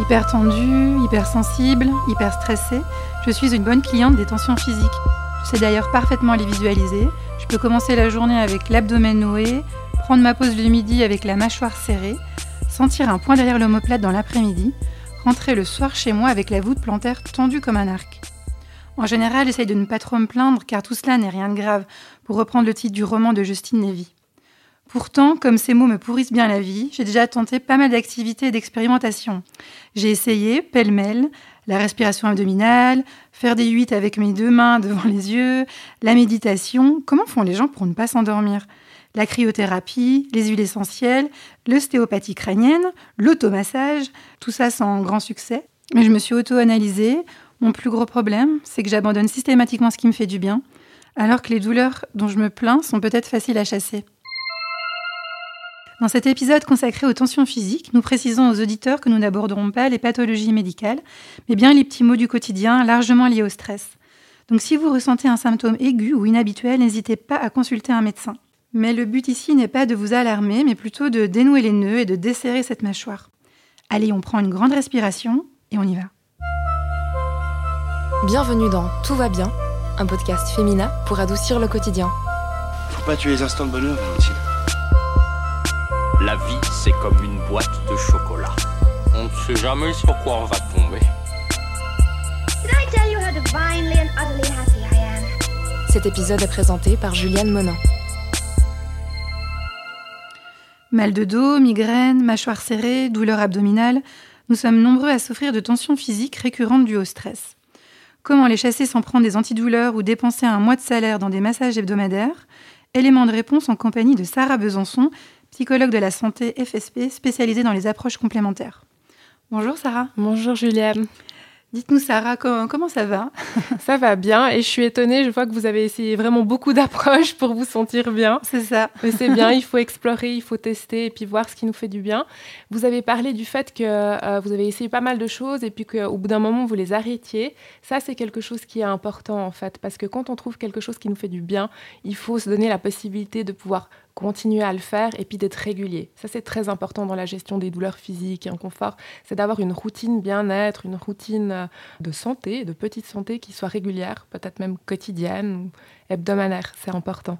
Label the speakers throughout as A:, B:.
A: Hyper tendue, hypersensible, hyper stressée, je suis une bonne cliente des tensions physiques. Je sais d'ailleurs parfaitement les visualiser. Je peux commencer la journée avec l'abdomen noué, prendre ma pause le midi avec la mâchoire serrée, sentir un point derrière l'omoplate dans l'après-midi, rentrer le soir chez moi avec la voûte plantaire tendue comme un arc. En général, j'essaye de ne pas trop me plaindre car tout cela n'est rien de grave, pour reprendre le titre du roman de Justine Lévy. Pourtant, comme ces mots me pourrissent bien la vie, j'ai déjà tenté pas mal d'activités et d'expérimentations. J'ai essayé, pêle-mêle, la respiration abdominale, faire des huit avec mes deux mains devant les yeux, la méditation. Comment font les gens pour ne pas s'endormir? La cryothérapie, les huiles essentielles, l'ostéopathie crânienne, l'automassage, tout ça sans grand succès. Mais je me suis auto-analysée. Mon plus gros problème, c'est que j'abandonne systématiquement ce qui me fait du bien, alors que les douleurs dont je me plains sont peut-être faciles à chasser. Dans cet épisode consacré aux tensions physiques, nous précisons aux auditeurs que nous n'aborderons pas les pathologies médicales, mais bien les petits maux du quotidien largement liés au stress. Donc si vous ressentez un symptôme aigu ou inhabituel, n'hésitez pas à consulter un médecin. Mais le but ici n'est pas de vous alarmer, mais plutôt de dénouer les nœuds et de desserrer cette mâchoire. Allez, on prend une grande respiration et on y va.
B: Bienvenue dans Tout va bien, un podcast féminin pour adoucir le quotidien.
C: Faut pas tuer les instants de bonheur, Valentine.
D: La vie, c'est comme une boîte de chocolat. On ne sait jamais sur quoi on va tomber.
B: Cet épisode est présenté par Juliane Monin.
A: Mal de dos, migraine, mâchoire serrée, douleur abdominale, nous sommes nombreux à souffrir de tensions physiques récurrentes dues au stress. Comment les chasser sans prendre des antidouleurs ou dépenser un mois de salaire dans des massages hebdomadaires? Élément de réponse en compagnie de Sarah Besançon, psychologue de la santé FSP spécialisée dans les approches complémentaires. Bonjour Sarah.
E: Bonjour Juliane.
A: Dites-nous Sarah, comment, comment ça va?
E: Ça va bien et je suis étonnée, je vois que vous avez essayé vraiment beaucoup d'approches pour vous sentir bien.
A: C'est ça.
E: Mais c'est bien, il faut explorer, il faut tester et puis voir ce qui nous fait du bien. Vous avez parlé du fait que euh, vous avez essayé pas mal de choses et puis qu'au bout d'un moment vous les arrêtiez. Ça c'est quelque chose qui est important en fait parce que quand on trouve quelque chose qui nous fait du bien, il faut se donner la possibilité de pouvoir continuer à le faire et puis d'être régulier. Ça, c'est très important dans la gestion des douleurs physiques et inconfort. C'est d'avoir une routine bien-être, une routine euh, de santé, de petite santé qui soit régulière, peut-être même quotidienne hebdomadaire, c'est important.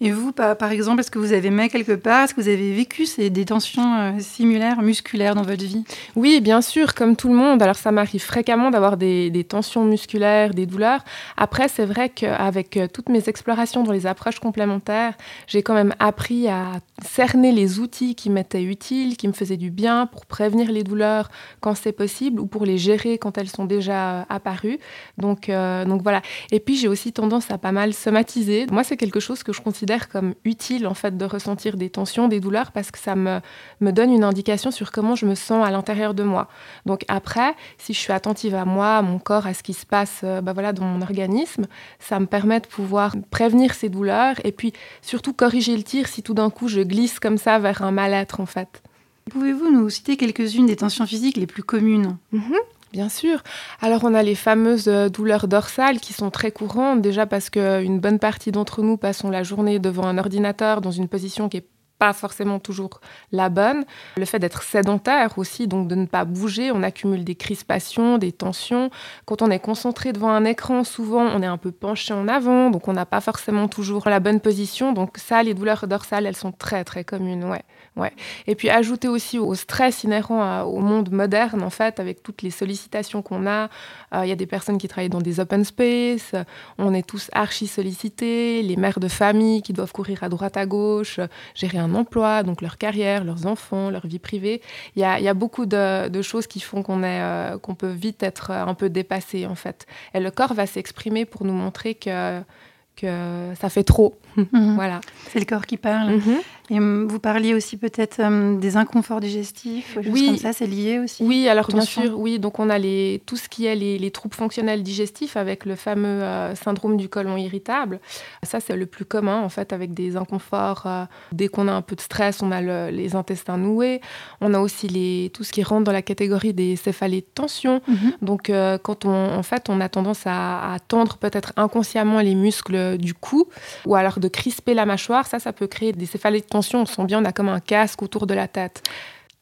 A: Et vous, par, exemple, est-ce que vous avez mis quelque part, est-ce que vous avez vécu ces, des tensions euh, similaires, musculaires dans votre vie?
E: Oui, bien sûr, comme tout le monde. Alors ça m'arrive fréquemment d'avoir des, des, tensions musculaires, des douleurs. Après, c'est vrai qu'avec euh, toutes mes explorations dans les approches complémentaires, j'ai quand même appris à cerner les outils qui m'étaient utiles, qui me faisaient du bien pour prévenir les douleurs quand c'est possible ou pour les gérer quand elles sont déjà euh, apparues. Donc, euh, donc voilà. Et puis j'ai aussi tendance à pas mal Moi, c'est quelque chose que je considère comme utile en fait de ressentir des tensions, des douleurs parce que ça me, me donne une indication sur comment je me sens à l'intérieur de moi. Donc après, si je suis attentive à moi, à mon corps, à ce qui se passe bah voilà, dans mon organisme, ça me permet de pouvoir prévenir ces douleurs et puis surtout corriger le tir si tout d'un coup je glisse comme ça vers un mal-être en fait.
A: Pouvez-vous nous citer quelques-unes des tensions physiques les plus communes?
E: Mmh. Bien sûr. Alors on a les fameuses euh, douleurs dorsales qui sont très courantes, déjà parce qu'une bonne partie d'entre nous passons la journée devant un ordinateur dans une position qui est pas forcément toujours la bonne. Le fait d'être sédentaire aussi, donc de ne pas bouger, on accumule des crispations, des tensions. Quand on est concentré devant un écran, souvent on est un peu penché en avant, donc on n'a pas forcément toujours la bonne position. Donc ça, les douleurs dorsales, elles sont très très communes, ouais. Ouais. Et puis ajouter aussi au stress inhérent au monde moderne, en fait, avec toutes les sollicitations qu'on a. Il euh, y a des personnes qui travaillent dans des open space, on est tous archi sollicités, les mères de famille qui doivent courir à droite à gauche, gérer un emploi, donc leur carrière, leurs enfants, leur vie privée. Il y a, y a, beaucoup de, de, choses qui font qu'on euh, qu'on peut vite être un peu dépassé, en fait. Et le corps va s'exprimer pour nous montrer que que ça fait trop.
A: Mhm.
E: voilà.
A: C'est le corps qui parle.
E: Mhm.
A: Et hum, vous parliez aussi peut-être hum, des inconforts digestifs,
E: oui.
A: choses comme ça, c'est lié aussi
E: Oui, alors bien sûr, oui. Donc on a les, tout ce qui est les, les troubles fonctionnels digestifs avec le fameux euh, syndrome du côlon irritable. Ça, c'est le plus commun en fait avec des inconforts. Euh, dès qu'on a un peu de stress, on a le, les intestins noués. On a aussi les, tout ce qui rentre dans la catégorie des céphalées de tension.
A: Mhm.
E: Donc euh, quand on, en fait, on a tendance à, à tendre peut-être inconsciemment les muscles du cou ou alors de crisper la mâchoire, ça, ça peut créer des céphalées de tension. On sent bien, on a comme un casque autour de la tête.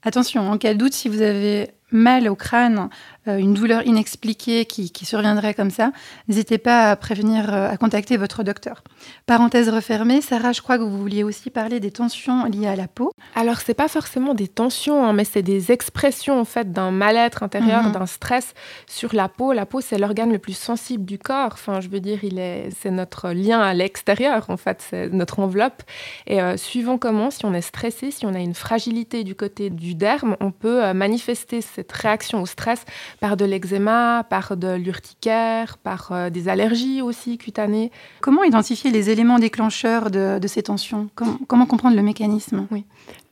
A: Attention, en cas de doute, si vous avez mal au crâne, euh, une douleur inexpliquée qui, surviendrait comme ça, n'hésitez pas à prévenir, euh, à contacter votre docteur. Parenthèse refermée, Sarah, je crois que vous vouliez aussi parler des tensions liées à la peau.
E: Alors, c'est pas forcément des tensions, hein, mais c'est des expressions en fait d'un mal-être intérieur, mhm. d'un stress sur la peau. La peau, c'est l'organe le plus sensible du corps. Enfin, je veux dire, il est, c'est notre lien à l'extérieur en fait, c'est notre enveloppe. Et euh, suivant comment, si on est stressé, si on a une fragilité du côté du derme, on peut manifester cette réaction au stress par de l'eczéma, par de l'urticaire, par euh, des allergies aussi cutanées.
A: Comment identifier les éléments déclencheurs de, ces tensions? Comment, comment, comprendre le mécanisme?
E: Oui.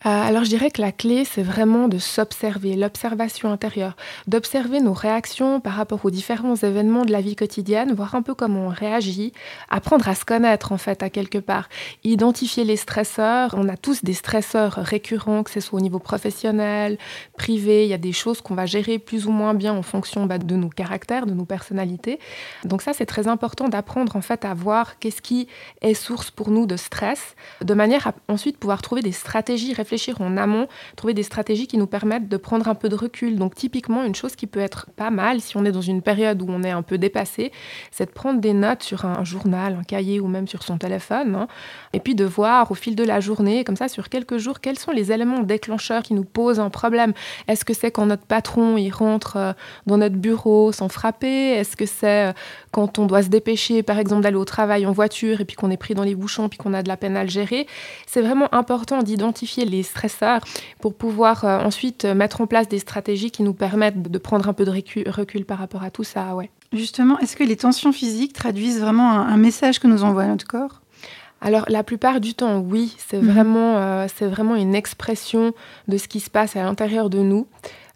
E: Euh, alors je dirais que la clé, c'est vraiment de s'observer, l'observation intérieure, d'observer nos réactions par rapport aux différents événements de la vie quotidienne, voir un peu comment on réagit, apprendre à se connaître en fait à quelque part, identifier les stresseurs. On a tous des stresseurs récurrents, que ce soit au niveau professionnel, privé, il y a des choses qu'on va gérer plus ou moins bien en fonction bah, de nos caractères, de nos personnalités. Donc ça, c'est très important d'apprendre en fait à voir qu'est-ce qui est source pour nous de stress, de manière à ensuite pouvoir trouver des stratégies réfléchir en amont, trouver des stratégies qui nous permettent de prendre un peu de recul. Donc typiquement, une chose qui peut être pas mal si on est dans une période où on est un peu dépassé, c'est de prendre des notes sur un journal, un cahier ou même sur son téléphone, hein, et puis de voir au fil de la journée, comme ça sur quelques jours, quels sont les éléments déclencheurs qui nous posent un problème. Est-ce que c'est quand notre patron il rentre euh, dans notre bureau sans frapper? Est-ce que c'est euh, quand on doit se dépêcher, par exemple, d'aller au travail en voiture et puis qu'on est pris dans les bouchons puis qu'on a de la peine à le gérer? C'est vraiment important d'identifier les stresseurs pour pouvoir euh, ensuite mettre en place des stratégies qui nous permettent de prendre un peu de recul, par rapport à tout ça. Ouais.
A: Justement, est-ce que les tensions physiques traduisent vraiment un, message que nous envoie notre corps?
E: Alors la plupart du temps, oui, c'est mhm. vraiment, euh, c'est vraiment une expression de ce qui se passe à l'intérieur de nous.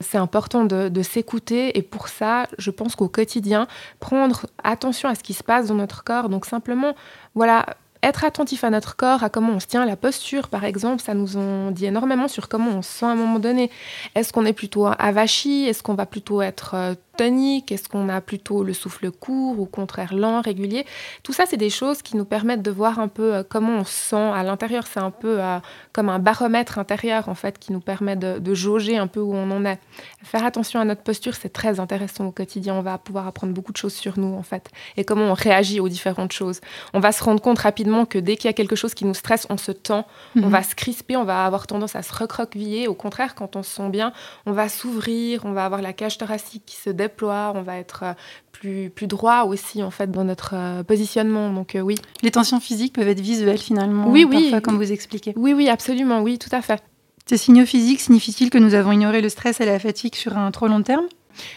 E: C'est important de, de s'écouter et pour ça, je pense qu'au quotidien, prendre attention à ce qui se passe dans notre corps. Donc simplement, voilà, être attentif à notre corps, à comment on se tient, la posture par exemple, ça nous en dit énormément sur comment on se sent à un moment donné. Est-ce qu'on est plutôt avachi? Est-ce qu'on va plutôt être euh, tonique Est-ce qu'on a plutôt le souffle court ou au contraire lent, régulier? Tout ça, c'est des choses qui nous permettent de voir un peu euh, comment on se sent à l'intérieur. C'est un peu euh, comme un baromètre intérieur, en fait, qui nous permet de, jauger un peu où on en est. Faire attention à notre posture, c'est très intéressant au quotidien. On va pouvoir apprendre beaucoup de choses sur nous, en fait, et comment on réagit aux différentes choses. On va se rendre compte rapidement que dès qu'il y a quelque chose qui nous stresse, on se tend, on mhm. va se crisper, on va avoir tendance à se recroqueviller. Au contraire, quand on se sent bien, on va s'ouvrir, on va avoir la cage thoracique qui se développe on va être euh, plus, plus droit aussi en fait dans notre euh, positionnement. Donc euh, oui.
A: Les tensions physiques peuvent être visuelles finalement. Oui, oui. comme vous expliquez.
E: Oui, oui, absolument, oui, tout à fait.
A: Ces signaux physiques signifient-ils que nous avons ignoré le stress et la fatigue sur un trop long terme?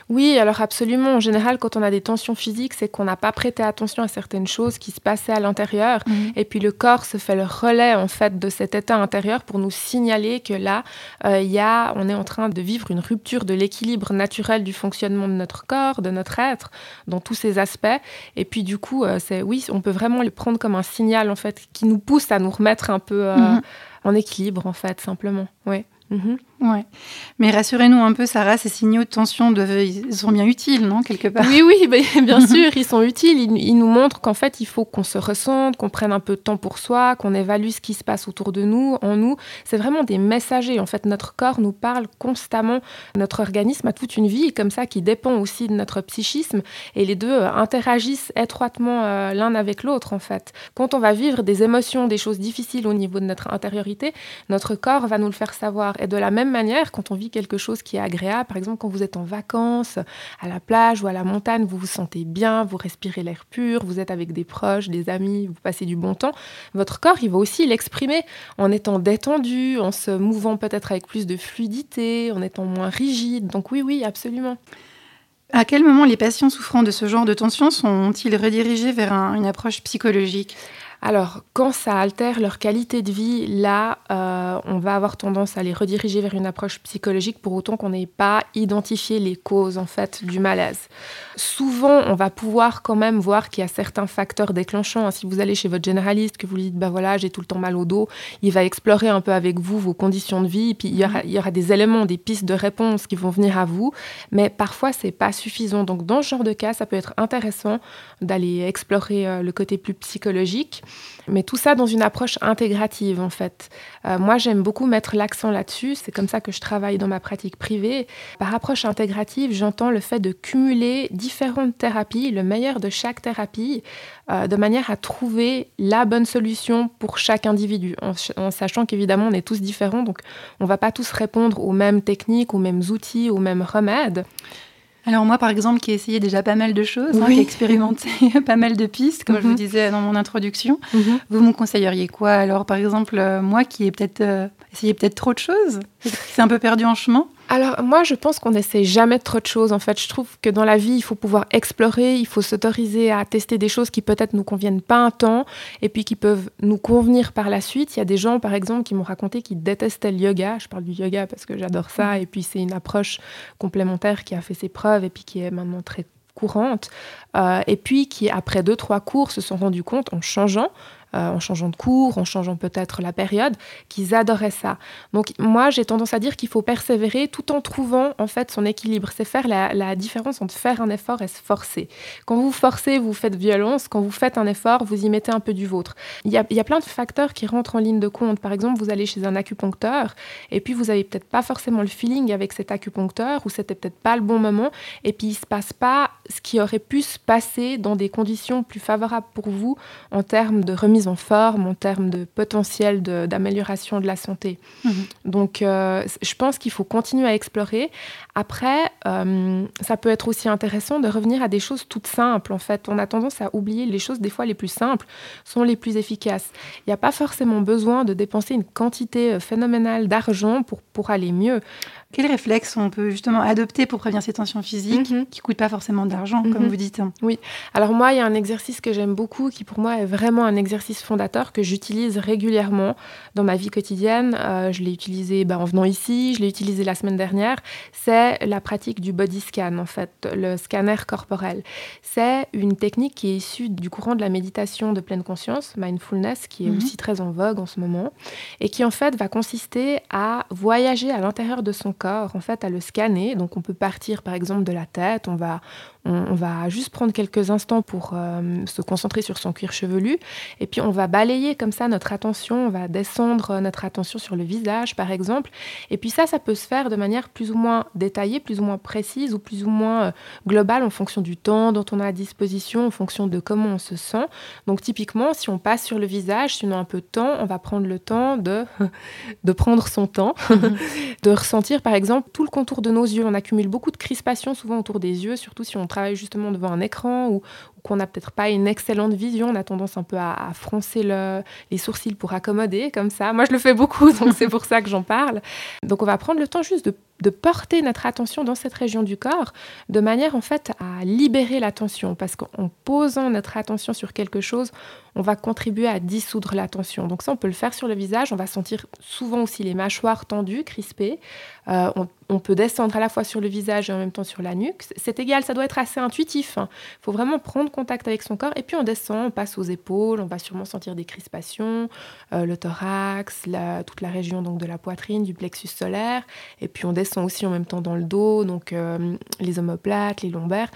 E: Oui, alors absolument. En général, quand on a des tensions physiques, c'est qu'on n'a pas prêté attention à certaines choses qui se passaient à l'intérieur. Mhm. Et puis le corps se fait le relais en fait de cet état intérieur pour nous signaler que là, euh, il y a, on est en train de vivre une rupture de l'équilibre naturel du fonctionnement de notre corps, de notre être, dans tous ces aspects. Et puis du coup, euh, c'est oui, on peut vraiment le prendre comme un signal en fait qui nous pousse à nous remettre un peu euh, mhm. en équilibre en fait, simplement. Oui.
A: Mhm. Ouais. Mais rassurez-nous un peu, Sarah, ces signaux de tension ils sont bien utiles, non, quelque part?
E: Oui, oui, bien sûr, ils sont utiles. Ils, nous montrent qu'en fait, il faut qu'on se ressente, qu'on prenne un peu de temps pour soi, qu'on évalue ce qui se passe autour de nous, en nous. C'est vraiment des messagers. En fait, notre corps nous parle constamment. Notre organisme a toute une vie comme ça qui dépend aussi de notre psychisme. Et les deux euh, interagissent étroitement euh, l'un avec l'autre, en fait. Quand on va vivre des émotions, des choses difficiles au niveau de notre intériorité, notre corps va nous le faire savoir. Et de la même manière, quand on vit quelque chose qui est agréable, par exemple quand vous êtes en vacances, à la plage ou à la montagne, vous vous sentez bien, vous respirez l'air pur, vous êtes avec des proches, des amis, vous passez du bon temps, votre corps, il va aussi l'exprimer en étant détendu, en se mouvant peut-être avec plus de fluidité, en étant moins rigide. Donc oui, oui, absolument.
A: À quel moment les patients souffrant de ce genre de tension sont-ils redirigés vers une approche psychologique?
E: Alors, quand ça altère leur qualité de vie, là, euh, on va avoir tendance à les rediriger vers une approche psychologique pour autant qu'on n'ait pas identifié les causes, en fait, du malaise. Souvent, on va pouvoir quand même voir qu'il y a certains facteurs déclenchants. Hein, si vous allez chez votre généraliste, que vous lui dites, bah voilà, j'ai tout le temps mal au dos, il va explorer un peu avec vous vos conditions de vie, puis il y aura, il y aura des éléments, des pistes de réponse qui vont venir à vous, mais parfois, c'est pas suffisant. Donc, dans ce genre de cas, ça peut être intéressant d'aller explorer euh, le côté plus psychologique. Mais tout ça dans une approche intégrative, en fait. Euh, moi, j'aime beaucoup mettre l'accent là-dessus. C'est comme ça que je travaille dans ma pratique privée. Par approche intégrative, j'entends le fait de cumuler différentes thérapies, le meilleur de chaque thérapie, euh, de manière à trouver la bonne solution pour chaque individu, en, en sachant qu'évidemment, on est tous différents, donc on ne va pas tous répondre aux mêmes techniques, aux mêmes outils, aux mêmes remèdes.
A: Alors moi, par exemple, qui ai essayé déjà pas mal de choses, hein, qui ai expérimenté pas mal de pistes, comme je vous
E: Mhm.
A: disais dans mon introduction, vous me conseilleriez quoi? Alors, par exemple, euh, moi qui ai peut-être euh, essayé peut-être trop de choses, c'est un peu perdu en chemin.
E: Alors moi, je pense qu'on n'essaie jamais trop de choses. En fait, je trouve que dans la vie, il faut pouvoir explorer, il faut s'autoriser à tester des choses qui peut-être nous conviennent pas un temps et puis qui peuvent nous convenir par la suite. Il y a des gens, par exemple, qui m'ont raconté qu'ils détestaient le yoga. Je parle du yoga parce que j'adore ça et puis c'est une approche complémentaire qui a fait ses preuves et puis qui est maintenant très courante. Euh, et puis qui, après deux, trois cours, se sont rendus compte en changeant euh, en changeant de cours, en changeant peut-être la période, qu'ils adoraient ça. Donc moi, j'ai tendance à dire qu'il faut persévérer tout en trouvant en fait son équilibre. C'est faire la, la différence entre faire un effort et se forcer. Quand vous forcez, vous faites violence. Quand vous faites un effort, vous y mettez un peu du vôtre. Il y a, il y a plein de facteurs qui rentrent en ligne de compte. Par exemple, vous allez chez un acupuncteur et puis vous avez peut-être pas forcément le feeling avec cet acupuncteur ou c'était peut-être pas le bon moment et puis il se passe pas ce qui aurait pu se passer dans des conditions plus favorables pour vous en termes de remise en forme, en termes de potentiel d'amélioration de, la santé.
A: Mhm.
E: Donc, euh, je pense qu'il faut continuer à explorer. Après, euh, ça peut être aussi intéressant de revenir à des choses toutes simples. En fait, on a tendance à oublier les choses des fois les plus simples sont les plus efficaces. Il n'y a pas forcément besoin de dépenser une quantité euh, phénoménale d'argent pour, pour aller mieux.
A: Quels réflexes on peut justement adopter pour prévenir ces tensions physiques
E: Mhm.
A: qui coûtent pas forcément d'argent, comme
E: Mhm.
A: vous dites hein?
E: Alors moi, il y a un exercice que j'aime beaucoup, qui pour moi est vraiment un exercice fondateur que j'utilise régulièrement dans ma vie quotidienne. Euh, je l'ai utilisé bah, en venant ici, je l'ai utilisé la semaine dernière. C'est la pratique du body scan, en fait, le scanner corporel. C'est une technique qui est issue du courant de la méditation de pleine conscience, mindfulness, qui est
A: Mhm.
E: aussi très en vogue en ce moment, et qui en fait va consister à voyager à l'intérieur de son corps, en fait, à le scanner. Donc on peut partir par exemple de la tête, on va on, on va juste prendre quelques instants pour euh, se concentrer sur son cuir chevelu et puis on va balayer comme ça notre attention, on va descendre euh, notre attention sur le visage par exemple. Et puis ça, ça peut se faire de manière plus ou moins détaillée, plus ou moins précise ou plus ou moins euh, globale en fonction du temps dont on a à disposition, en fonction de comment on se sent. Donc typiquement, si on passe sur le visage, si on a un peu de temps, on va prendre le temps de, de prendre son temps, de ressentir par exemple tout le contour de nos yeux. On accumule beaucoup de crispation souvent autour des yeux, surtout si on travaille justement devant un écran ou qu'on n'a peut-être pas une excellente vision. On a tendance un peu à, froncer le- les sourcils pour accommoder comme ça. Moi, je le fais beaucoup, donc c'est pour ça que j'en parle. Donc on va prendre le temps juste de, porter notre attention dans cette région du corps de manière en fait à libérer l'attention parce qu'en posant notre attention sur quelque chose, on va contribuer à dissoudre la tension. Donc ça, on peut le faire sur le visage. On va sentir souvent aussi les mâchoires tendues, crispées. Euh, on, on peut descendre à la fois sur le visage et en même temps sur la nuque. C'est égal, ça doit être assez intuitif. Il faut vraiment prendre contact avec son corps. Et puis on descend, on passe aux épaules. On va sûrement sentir des crispations, euh, le thorax, toute la région donc de la poitrine, du plexus solaire. Et puis on descend aussi en même temps dans le dos, donc euh, les omoplates, les lombaires.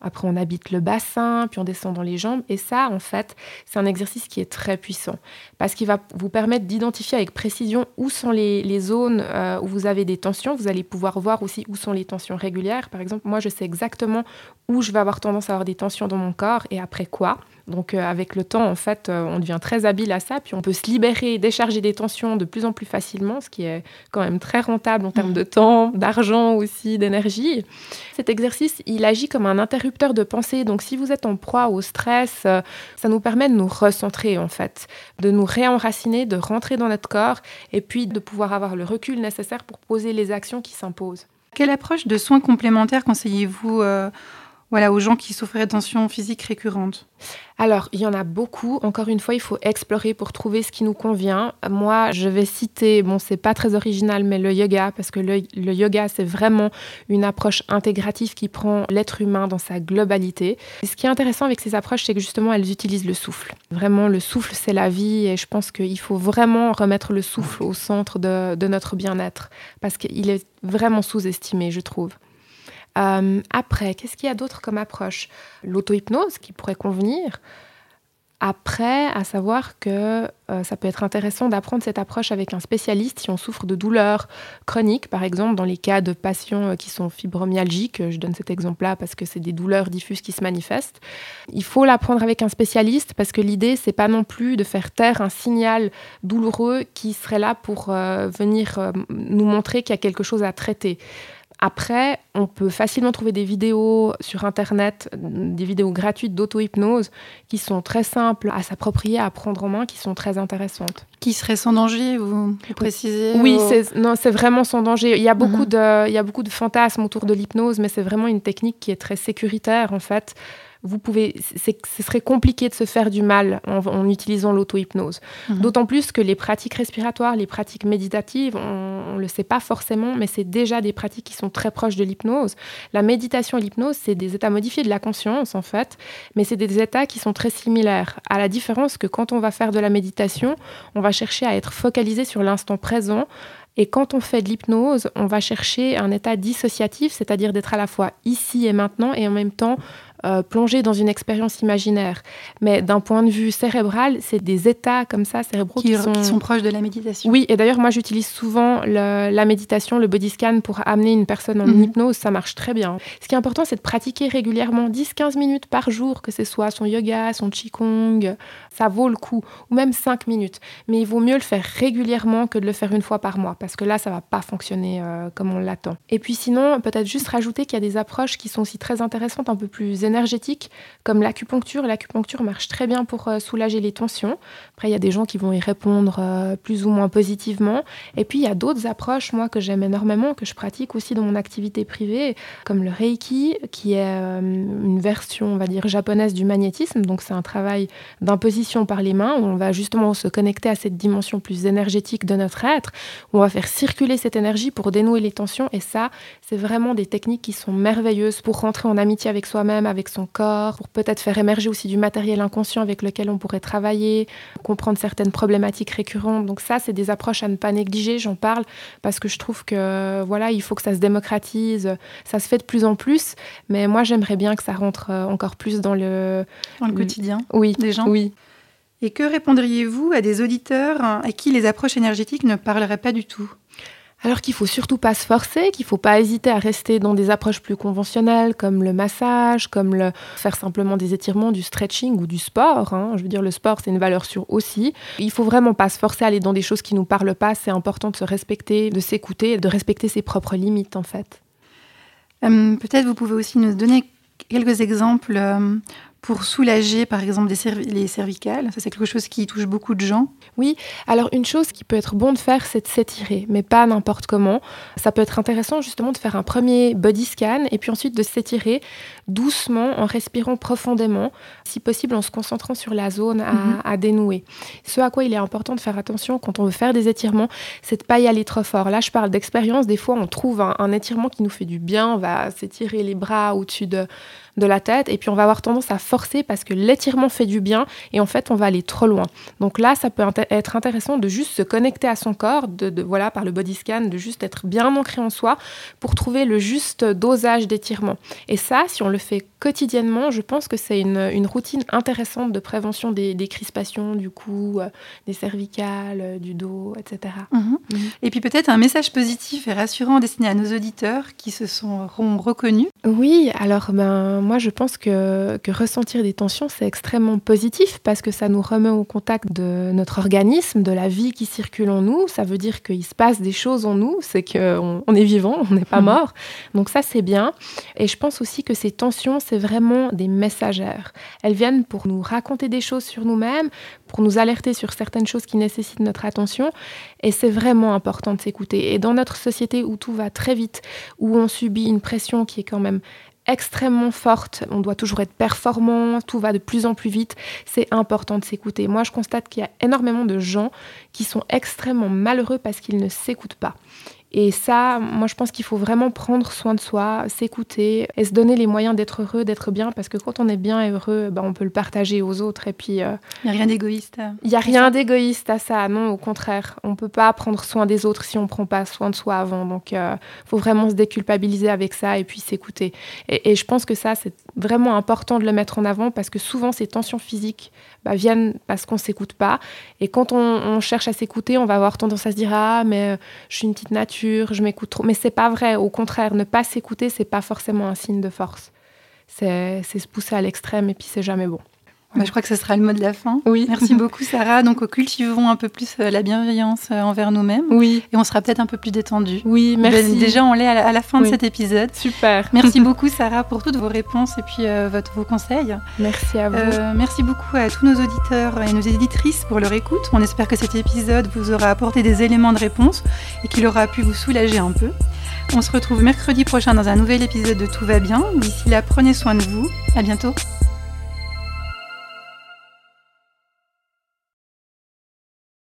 E: Après, on habite le bassin, puis on descend dans les jambes. Et ça, en fait, c'est un exercice qui est très puissant parce qu'il va vous permettre d'identifier avec précision où sont les, zones euh, où vous avez des tensions. Vous allez pouvoir voir aussi où sont les tensions régulières. Par exemple, moi, je sais exactement où je vais avoir tendance à avoir des tensions dans mon corps et après quoi. Donc, euh, avec le temps, en fait, euh, on devient très habile à ça. Puis, on peut se libérer décharger des tensions de plus en plus facilement, ce qui est quand même très rentable en termes de temps, d'argent aussi, d'énergie. Cet exercice, il agit comme un interrupteur de pensée. Donc, si vous êtes en proie au stress, euh, ça nous permet de nous recentrer, en fait, de nous réenraciner, de rentrer dans notre corps et puis de pouvoir avoir le recul nécessaire pour poser les actions qui s'imposent.
A: Quelle approche de soins complémentaires conseillez-vous voilà, aux gens qui souffrent de tensions physiques récurrentes
E: Alors, il y en a beaucoup. Encore une fois, il faut explorer pour trouver ce qui nous convient. Moi, je vais citer, bon, c'est pas très original, mais le yoga, parce que le, yoga, c'est vraiment une approche intégrative qui prend l'être humain dans sa globalité. Et ce qui est intéressant avec ces approches, c'est que justement, elles utilisent le souffle. Vraiment, le souffle, c'est la vie, et je pense qu'il faut vraiment remettre le souffle au centre de notre bien-être, parce qu'il est vraiment sous-estimé, je trouve. Euh, après, qu'est-ce qu'il y a d'autre comme approche? L'auto-hypnose qui pourrait convenir. Après, à savoir que euh, ça peut être intéressant d'apprendre cette approche avec un spécialiste si on souffre de douleurs chroniques, par exemple dans les cas de patients euh, qui sont fibromyalgiques. Je donne cet exemple-là parce que c'est des douleurs diffuses qui se manifestent. Il faut l'apprendre avec un spécialiste parce que l'idée, c'est pas non plus de faire taire un signal douloureux qui serait là pour venir nous montrer qu'il y a quelque chose à traiter. Après, on peut facilement trouver des vidéos sur Internet, des vidéos gratuites d'auto-hypnose qui sont très simples à s'approprier, à prendre en main, qui sont très intéressantes.
A: Qui seraient sans danger, vous, précisez
E: Oui, c'est vraiment sans danger. Il y, a beaucoup mhm. de, il y a beaucoup de fantasmes autour de l'hypnose, mais c'est vraiment une technique qui est très sécuritaire en fait vous pouvez, ce serait compliqué de se faire du mal en, utilisant l'auto-hypnose. Mhm. D'autant plus que les pratiques respiratoires, les pratiques méditatives, on ne le sait pas forcément, mais c'est déjà des pratiques qui sont très proches de l'hypnose. La méditation et l'hypnose, c'est des états modifiés de la conscience, en fait, mais c'est des états qui sont très similaires, à la différence que quand on va faire de la méditation, on va chercher à être focalisé sur l'instant présent, et quand on fait de l'hypnose, on va chercher un état dissociatif, c'est-à-dire d'être à la fois ici et maintenant et en même temps euh, plonger dans une expérience imaginaire. Mais d'un point de vue cérébral, c'est des états comme ça cérébraux
A: qui, sont... proches de la méditation.
E: Oui, et d'ailleurs, moi, j'utilise souvent la méditation, le body scan pour amener une personne en mhm. hypnose. Ça marche très bien. Ce qui est important, c'est de pratiquer régulièrement 10-15 minutes par jour, que ce soit son yoga, son qigong. Ça vaut le coup. Ou même 5 minutes. Mais il vaut mieux le faire régulièrement que de le faire une fois par mois, parce que là, ça va pas fonctionner euh, comme on l'attend. Et puis sinon, peut-être juste rajouter qu'il y a des approches qui sont aussi très intéressantes, un peu plus énergétiques, comme l'acupuncture. L'acupuncture marche très bien pour euh, soulager les tensions. Après, il y a des gens qui vont y répondre euh, plus ou moins positivement. Et puis, il y a d'autres approches, moi, que j'aime énormément, que je pratique aussi dans mon activité privée, comme le Reiki, qui est euh, une version, on va dire, japonaise du magnétisme. Donc, c'est un travail d'imposition par les mains, où on va justement se connecter à cette dimension plus énergétique de notre être, où on va faire circuler cette énergie pour dénouer les tensions. Et ça, c'est vraiment des techniques qui sont merveilleuses pour rentrer en amitié avec soi-même, avec son corps, pour peut-être faire émerger aussi du matériel inconscient avec lequel on pourrait travailler, comprendre certaines problématiques récurrentes. Donc ça, c'est des approches à ne pas négliger. J'en parle parce que je trouve que voilà, il faut que ça se démocratise. Ça se fait de plus en plus, mais moi, j'aimerais bien que ça rentre euh, encore plus dans le,
A: dans le quotidien
E: oui,
A: des gens.
E: Oui.
A: Et que répondriez-vous à des auditeurs à qui les approches énergétiques ne parleraient pas du tout?
E: Alors qu'il faut surtout pas se forcer, qu'il faut pas hésiter à rester dans des approches plus conventionnelles comme le massage, comme le faire simplement des étirements, du stretching ou du sport. Hein. Je veux dire, le sport c'est une valeur sûre aussi. Il faut vraiment pas se forcer à aller dans des choses qui nous parlent pas. C'est important de se respecter, de s'écouter, de respecter ses propres limites en fait.
A: Euh, peut-être vous pouvez aussi nous donner quelques exemples euh, pour soulager, par exemple, les cervicales. Ça, c'est quelque chose qui touche beaucoup de gens.
E: Oui, alors une chose qui peut être bon de faire, c'est de s'étirer, mais pas n'importe comment. Ça peut être intéressant justement de faire un premier body scan et puis ensuite de s'étirer doucement en respirant profondément, si possible en se concentrant sur la zone à, mhm. dénouer. Ce à quoi il est important de faire attention quand on veut faire des étirements, c'est de pas y aller trop fort. Là, je parle d'expérience. Des fois, on trouve un étirement qui nous fait du bien. On va s'étirer les bras au-dessus de de la tête et puis on va avoir tendance à forcer parce que l'étirement fait du bien et en fait on va aller trop loin. Donc là, ça peut être intéressant de juste se connecter à son corps, de, voilà par le body scan, de juste être bien ancré en soi pour trouver le juste dosage d'étirement. Et ça, si on le fait quotidiennement, je pense que c'est une, routine intéressante de prévention des, crispations du cou, euh, des cervicales, euh, du dos, etc.
A: Mhm. Mhm. Et puis peut-être un message positif et rassurant destiné à nos auditeurs qui se seront reconnus.
E: Oui, alors ben moi, je pense que, ressentir des tensions, c'est extrêmement positif parce que ça nous remet au contact de notre organisme, de la vie qui circule en nous. Ça veut dire qu'il se passe des choses en nous, c'est qu'on on est vivant, on n'est pas mhm. mort. Donc ça, c'est bien. Et je pense aussi que ces tensions, c'est vraiment des messagères. Elles viennent pour nous raconter des choses sur nous-mêmes, pour nous alerter sur certaines choses qui nécessitent notre attention. Et c'est vraiment important de s'écouter. Et dans notre société où tout va très vite, où on subit une pression qui est quand même extrêmement forte, on doit toujours être performant, tout va de plus en plus vite, c'est important de s'écouter. Moi, je constate qu'il y a énormément de gens qui sont extrêmement malheureux parce qu'ils ne s'écoutent pas. Et ça, moi, je pense qu'il faut vraiment prendre soin de soi, s'écouter et se donner les moyens d'être heureux, d'être bien, parce que quand on est bien et heureux, ben, on peut le partager aux autres. Et puis,
A: il n'y a rien d'égoïste.
E: Il n'y a rien d'égoïste à ça, non, au contraire. On ne peut pas prendre soin des autres si on ne prend pas soin de soi avant. Donc, il faut vraiment se déculpabiliser avec ça et puis s'écouter. Et, et je pense que ça, c'est vraiment important de le mettre en avant parce que souvent, ces tensions physiques bah, viennent parce qu'on s'écoute pas. Et quand on, cherche à s'écouter, on va avoir tendance à se dire ah mais euh, je suis une petite nature, je m'écoute trop. Mais c'est pas vrai. Au contraire, ne pas s'écouter, c'est pas forcément un signe de force. C'est se pousser à l'extrême et puis c'est jamais bon.
A: Bah, je crois que ce sera le mot de la fin.
E: Oui.
A: Merci beaucoup, Sarah. Donc, cultivons un peu plus euh, la bienveillance euh, envers nous-mêmes.
E: Oui.
A: Et on sera peut-être un peu plus détendu.
E: Oui, merci.
A: Déjà, on l'est à la fin de cet épisode.
E: Super.
A: Merci beaucoup, Sarah, pour toutes vos réponses et puis euh, votre, vos conseils.
E: Merci à vous.
A: merci beaucoup à tous nos auditeurs et nos éditrices pour leur écoute. On espère que cet épisode vous aura apporté des éléments de réponse et qu'il aura pu vous soulager un peu. On se retrouve mercredi prochain dans un nouvel épisode de Tout va bien. D'ici là, prenez soin de vous. À bientôt.